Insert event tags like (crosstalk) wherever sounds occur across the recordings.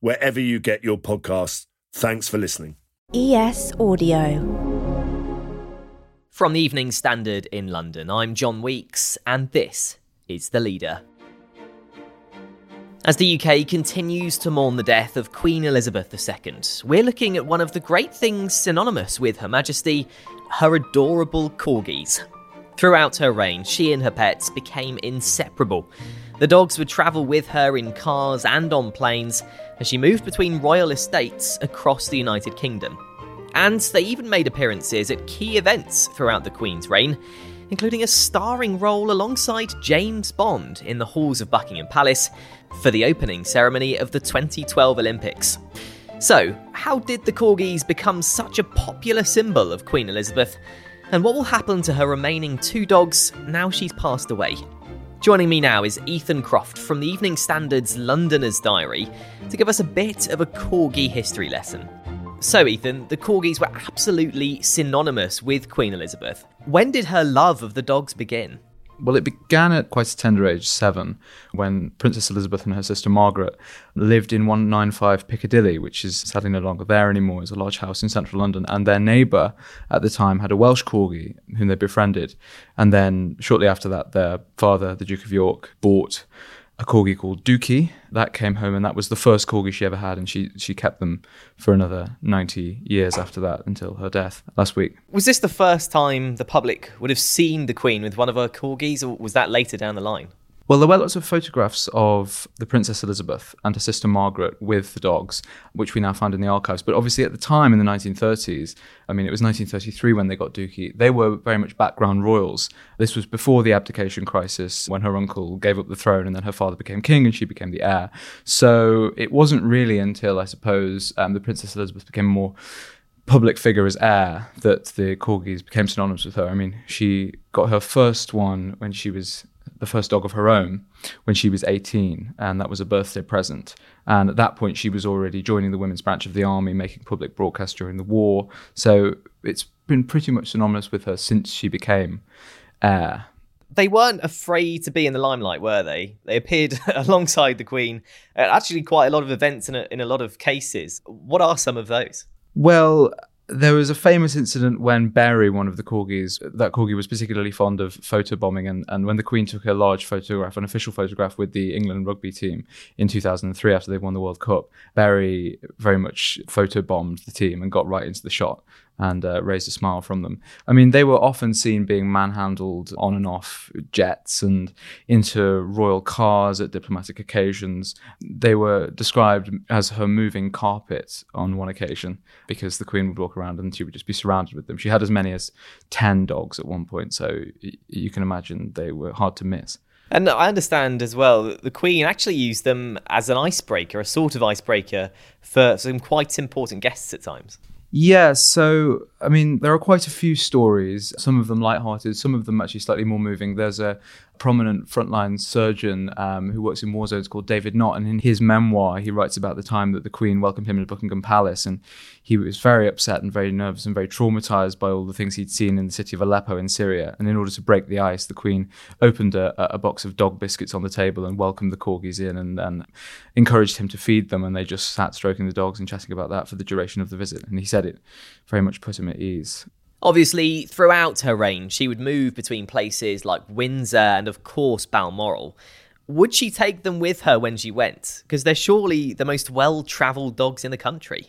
wherever you get your podcasts. Thanks for listening. ES Audio. From the Evening Standard in London, I'm John Weeks, and this is The Leader. As the UK continues to mourn the death of Queen Elizabeth II, we're looking at one of the great things synonymous with Her Majesty her adorable corgis. Throughout her reign, she and her pets became inseparable. The dogs would travel with her in cars and on planes as she moved between royal estates across the United Kingdom. And they even made appearances at key events throughout the Queen's reign, including a starring role alongside James Bond in the halls of Buckingham Palace for the opening ceremony of the 2012 Olympics. So, how did the corgis become such a popular symbol of Queen Elizabeth? And what will happen to her remaining two dogs now she's passed away? Joining me now is Ethan Croft from the Evening Standard's Londoner's Diary to give us a bit of a corgi history lesson. So, Ethan, the corgis were absolutely synonymous with Queen Elizabeth. When did her love of the dogs begin? Well, it began at quite a tender age, seven, when Princess Elizabeth and her sister Margaret lived in 195 Piccadilly, which is sadly no longer there anymore. It's a large house in central London. And their neighbour at the time had a Welsh corgi whom they befriended. And then shortly after that, their father, the Duke of York, bought a corgi called Dookie. That came home, and that was the first corgi she ever had, and she she kept them for another ninety years after that until her death last week. Was this the first time the public would have seen the Queen with one of her corgis, or was that later down the line? Well, there were lots of photographs of the Princess Elizabeth and her sister Margaret with the dogs, which we now find in the archives. But obviously, at the time in the 1930s, I mean, it was 1933 when they got Dookie, they were very much background royals. This was before the abdication crisis when her uncle gave up the throne and then her father became king and she became the heir. So it wasn't really until, I suppose, um, the Princess Elizabeth became a more public figure as heir that the corgis became synonymous with her. I mean, she got her first one when she was the first dog of her own when she was 18, and that was a birthday present. And at that point, she was already joining the women's branch of the army, making public broadcasts during the war. So it's been pretty much synonymous with her since she became heir. They weren't afraid to be in the limelight, were they? They appeared (laughs) alongside the Queen at actually quite a lot of events in a, in a lot of cases. What are some of those? Well, there was a famous incident when Berry, one of the corgis, that corgi was particularly fond of photobombing, and, and when the Queen took a large photograph, an official photograph with the England rugby team in 2003 after they won the World Cup, Berry very much photobombed the team and got right into the shot and uh, raised a smile from them. I mean, they were often seen being manhandled on and off jets and into royal cars at diplomatic occasions. They were described as her moving carpet on one occasion because the Queen would walk around and she would just be surrounded with them. She had as many as 10 dogs at one point, so you can imagine they were hard to miss. And I understand as well that the Queen actually used them as an icebreaker, a sort of icebreaker for some quite important guests at times. Yeah, so I mean, there are quite a few stories, some of them lighthearted, some of them actually slightly more moving. There's a prominent frontline surgeon um, who works in war zones called David Nott, and in his memoir, he writes about the time that the Queen welcomed him into Buckingham Palace, and he was very upset and very nervous and very traumatized by all the things he'd seen in the city of Aleppo in Syria. And in order to break the ice, the Queen opened a, a box of dog biscuits on the table and welcomed the corgis in and, and encouraged him to feed them, and they just sat stroking the dogs and chatting about that for the duration of the visit. And he said it very much put him at ease. Obviously, throughout her reign, she would move between places like Windsor and, of course, Balmoral. would she take them with her when she went? Because they're surely the most well travelled dogs in the country.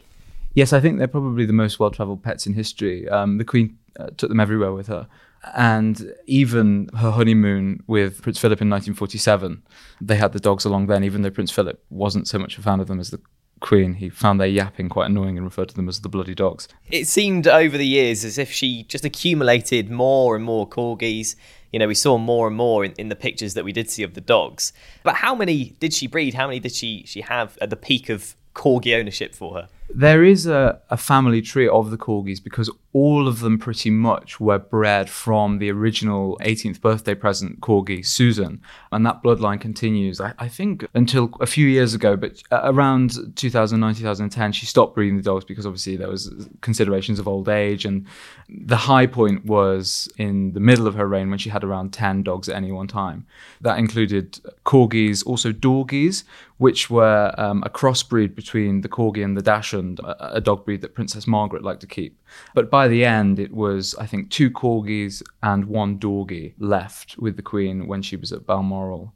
Yes, I think they're probably the most well travelled pets in history. Um, the Queen uh, took them everywhere with her. And even her honeymoon with Prince Philip in 1947, they had the dogs along then, even though Prince Philip wasn't so much a fan of them as the Queen. He found their yapping quite annoying and referred to them as the bloody dogs. It seemed over the years as if she just accumulated more and more corgis. You know, we saw more and more in, in the pictures that we did see of the dogs. But how many did she breed? How many did she, she have at the peak of corgi ownership for her? There is a, a family tree of the corgis because all of them pretty much were bred from the original 18th birthday present corgi, Susan. And that bloodline continues, I, I think, until a few years ago. But around 2009, 2010, she stopped breeding the dogs because obviously there was considerations of old age. And the high point was in the middle of her reign when she had around 10 dogs at any one time. That included corgis, also dorgies, which were um, a crossbreed between the corgi and the dachshund, a, a dog breed that Princess Margaret liked to keep. But by the end, it was, I think, two corgis and one dorgie left with the Queen when she was at Balmoral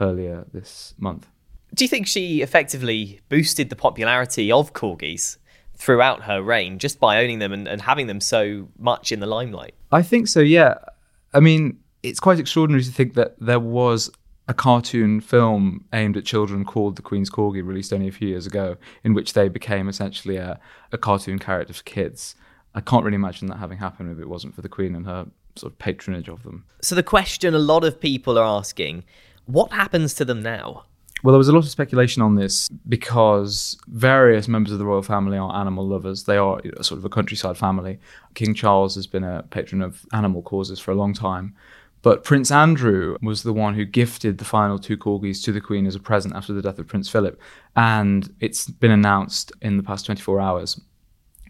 earlier this month. Do you think she effectively boosted the popularity of corgis throughout her reign just by owning them and, and having them so much in the limelight? I think so, yeah. I mean, it's quite extraordinary to think that there was a cartoon film aimed at children called The Queen's Corgi, released only a few years ago, in which they became essentially a, a cartoon character for kids. I can't really imagine that having happened if it wasn't for the Queen and her sort of patronage of them. So, the question a lot of people are asking what happens to them now? Well, there was a lot of speculation on this because various members of the royal family are animal lovers. They are you know, sort of a countryside family. King Charles has been a patron of animal causes for a long time. But Prince Andrew was the one who gifted the final two corgis to the Queen as a present after the death of Prince Philip. And it's been announced in the past 24 hours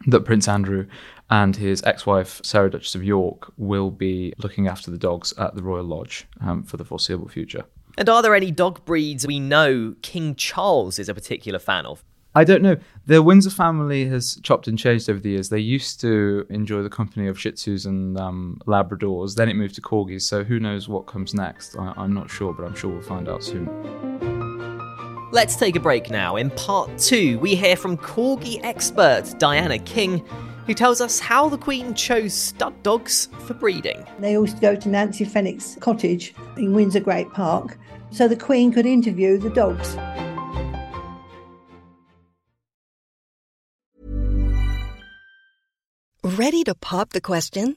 that Prince Andrew and his ex wife, Sarah, Duchess of York, will be looking after the dogs at the Royal Lodge um, for the foreseeable future. And are there any dog breeds we know King Charles is a particular fan of? I don't know. The Windsor family has chopped and changed over the years. They used to enjoy the company of Shih Tzus and um, Labradors. Then it moved to Corgis. So who knows what comes next? I- I'm not sure, but I'm sure we'll find out soon. Let's take a break now. In part two, we hear from Corgi expert Diana King, who tells us how the Queen chose stud dogs for breeding. They used to go to Nancy Fenwick's cottage in Windsor Great Park so the Queen could interview the dogs. Ready to pop the question?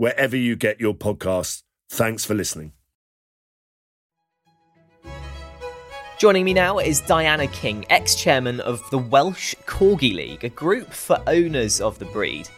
wherever you get your podcasts. Thanks for listening. Joining me now is Diana King, ex chairman of the Welsh Corgi League, a group for owners of the breed.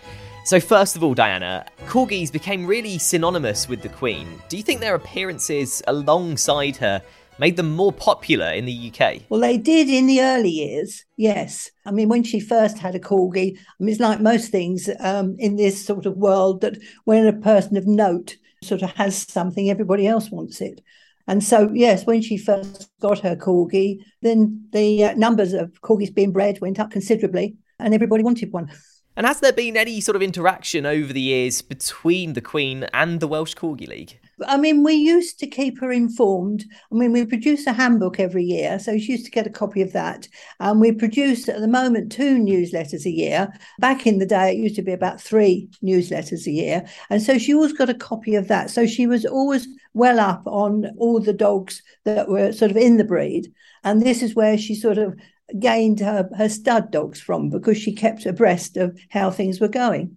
So, first of all, Diana, corgis became really synonymous with the Queen. Do you think their appearances alongside her made them more popular in the UK? Well, they did in the early years, yes. I mean, when she first had a corgi, I mean, it's like most things um, in this sort of world that when a person of note sort of has something, everybody else wants it. And so, yes, when she first got her corgi, then the uh, numbers of corgis being bred went up considerably and everybody wanted one. And has there been any sort of interaction over the years between the Queen and the Welsh Corgi League? I mean, we used to keep her informed. I mean, we produce a handbook every year, so she used to get a copy of that. And we produce at the moment two newsletters a year. Back in the day, it used to be about three newsletters a year. And so she always got a copy of that. So she was always well up on all the dogs that were sort of in the breed. And this is where she sort of gained her, her stud dogs from because she kept abreast of how things were going.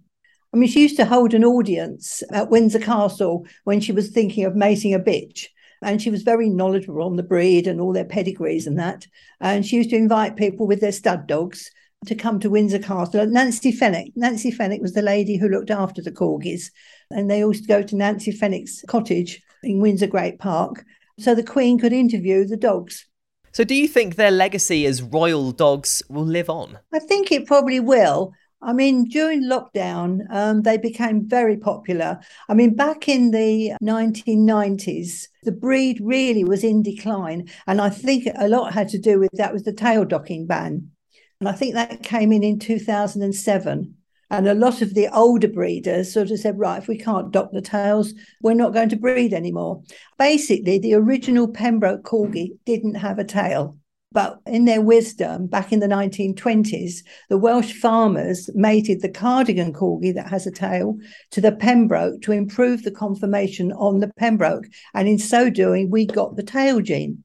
I mean, she used to hold an audience at Windsor Castle when she was thinking of mating a bitch. And she was very knowledgeable on the breed and all their pedigrees and that. And she used to invite people with their stud dogs to come to Windsor Castle. Nancy Fenwick. Nancy Fenwick was the lady who looked after the corgis. And they used to go to Nancy Fenwick's cottage in Windsor Great Park so the Queen could interview the dogs. So, do you think their legacy as royal dogs will live on? I think it probably will. I mean, during lockdown, um, they became very popular. I mean, back in the 1990s, the breed really was in decline. And I think a lot had to do with that was the tail docking ban. And I think that came in in 2007. And a lot of the older breeders sort of said, right, if we can't dock the tails, we're not going to breed anymore. Basically, the original Pembroke Corgi didn't have a tail. But in their wisdom, back in the 1920s, the Welsh farmers mated the Cardigan Corgi that has a tail to the Pembroke to improve the conformation on the Pembroke. And in so doing, we got the tail gene.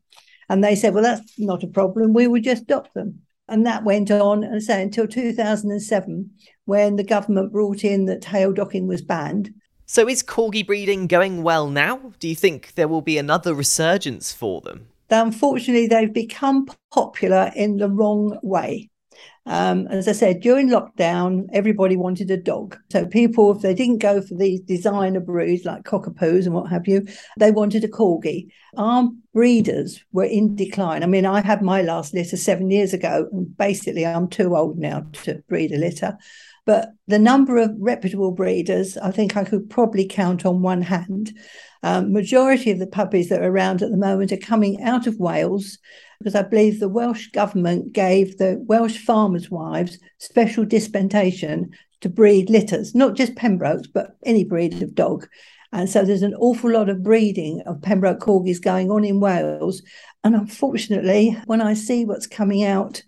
And they said, well, that's not a problem. We will just dock them. And that went on, and say until 2007, when the government brought in that tail docking was banned. So, is corgi breeding going well now? Do you think there will be another resurgence for them? Unfortunately, they've become popular in the wrong way. Um, as I said, during lockdown, everybody wanted a dog. So people, if they didn't go for these designer breeds like cockapoos and what have you, they wanted a corgi. Our breeders were in decline. I mean, I had my last litter seven years ago, and basically I'm too old now to breed a litter. But the number of reputable breeders, I think I could probably count on one hand. Um, majority of the puppies that are around at the moment are coming out of Wales because I believe the Welsh government gave the Welsh farmers' wives special dispensation to breed litters, not just Pembrokes, but any breed of dog. And so there's an awful lot of breeding of Pembroke Corgis going on in Wales. And unfortunately, when I see what's coming out,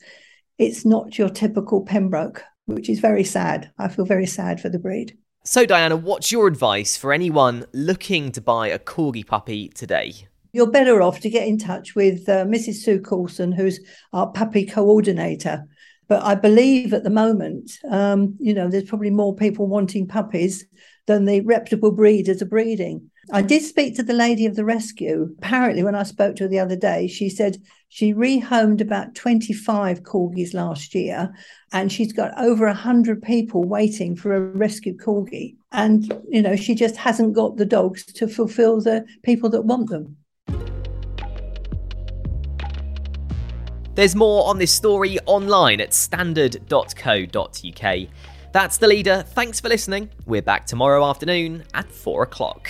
it's not your typical Pembroke, which is very sad. I feel very sad for the breed. So, Diana, what's your advice for anyone looking to buy a corgi puppy today? You're better off to get in touch with uh, Mrs. Sue Coulson, who's our puppy coordinator. But I believe at the moment, um, you know, there's probably more people wanting puppies than the reputable breeders are breeding. I did speak to the lady of the rescue. Apparently, when I spoke to her the other day, she said she rehomed about 25 corgis last year and she's got over 100 people waiting for a rescue corgi. And, you know, she just hasn't got the dogs to fulfill the people that want them. There's more on this story online at standard.co.uk. That's the leader. Thanks for listening. We're back tomorrow afternoon at 4 o'clock.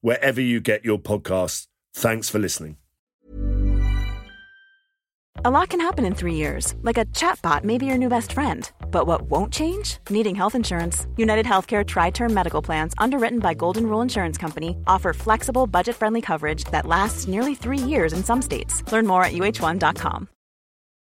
wherever you get your podcasts. Thanks for listening. A lot can happen in three years, like a chatbot may be your new best friend. But what won't change? Needing health insurance. United Healthcare Tri Term Medical Plans, underwritten by Golden Rule Insurance Company, offer flexible, budget friendly coverage that lasts nearly three years in some states. Learn more at uh1.com.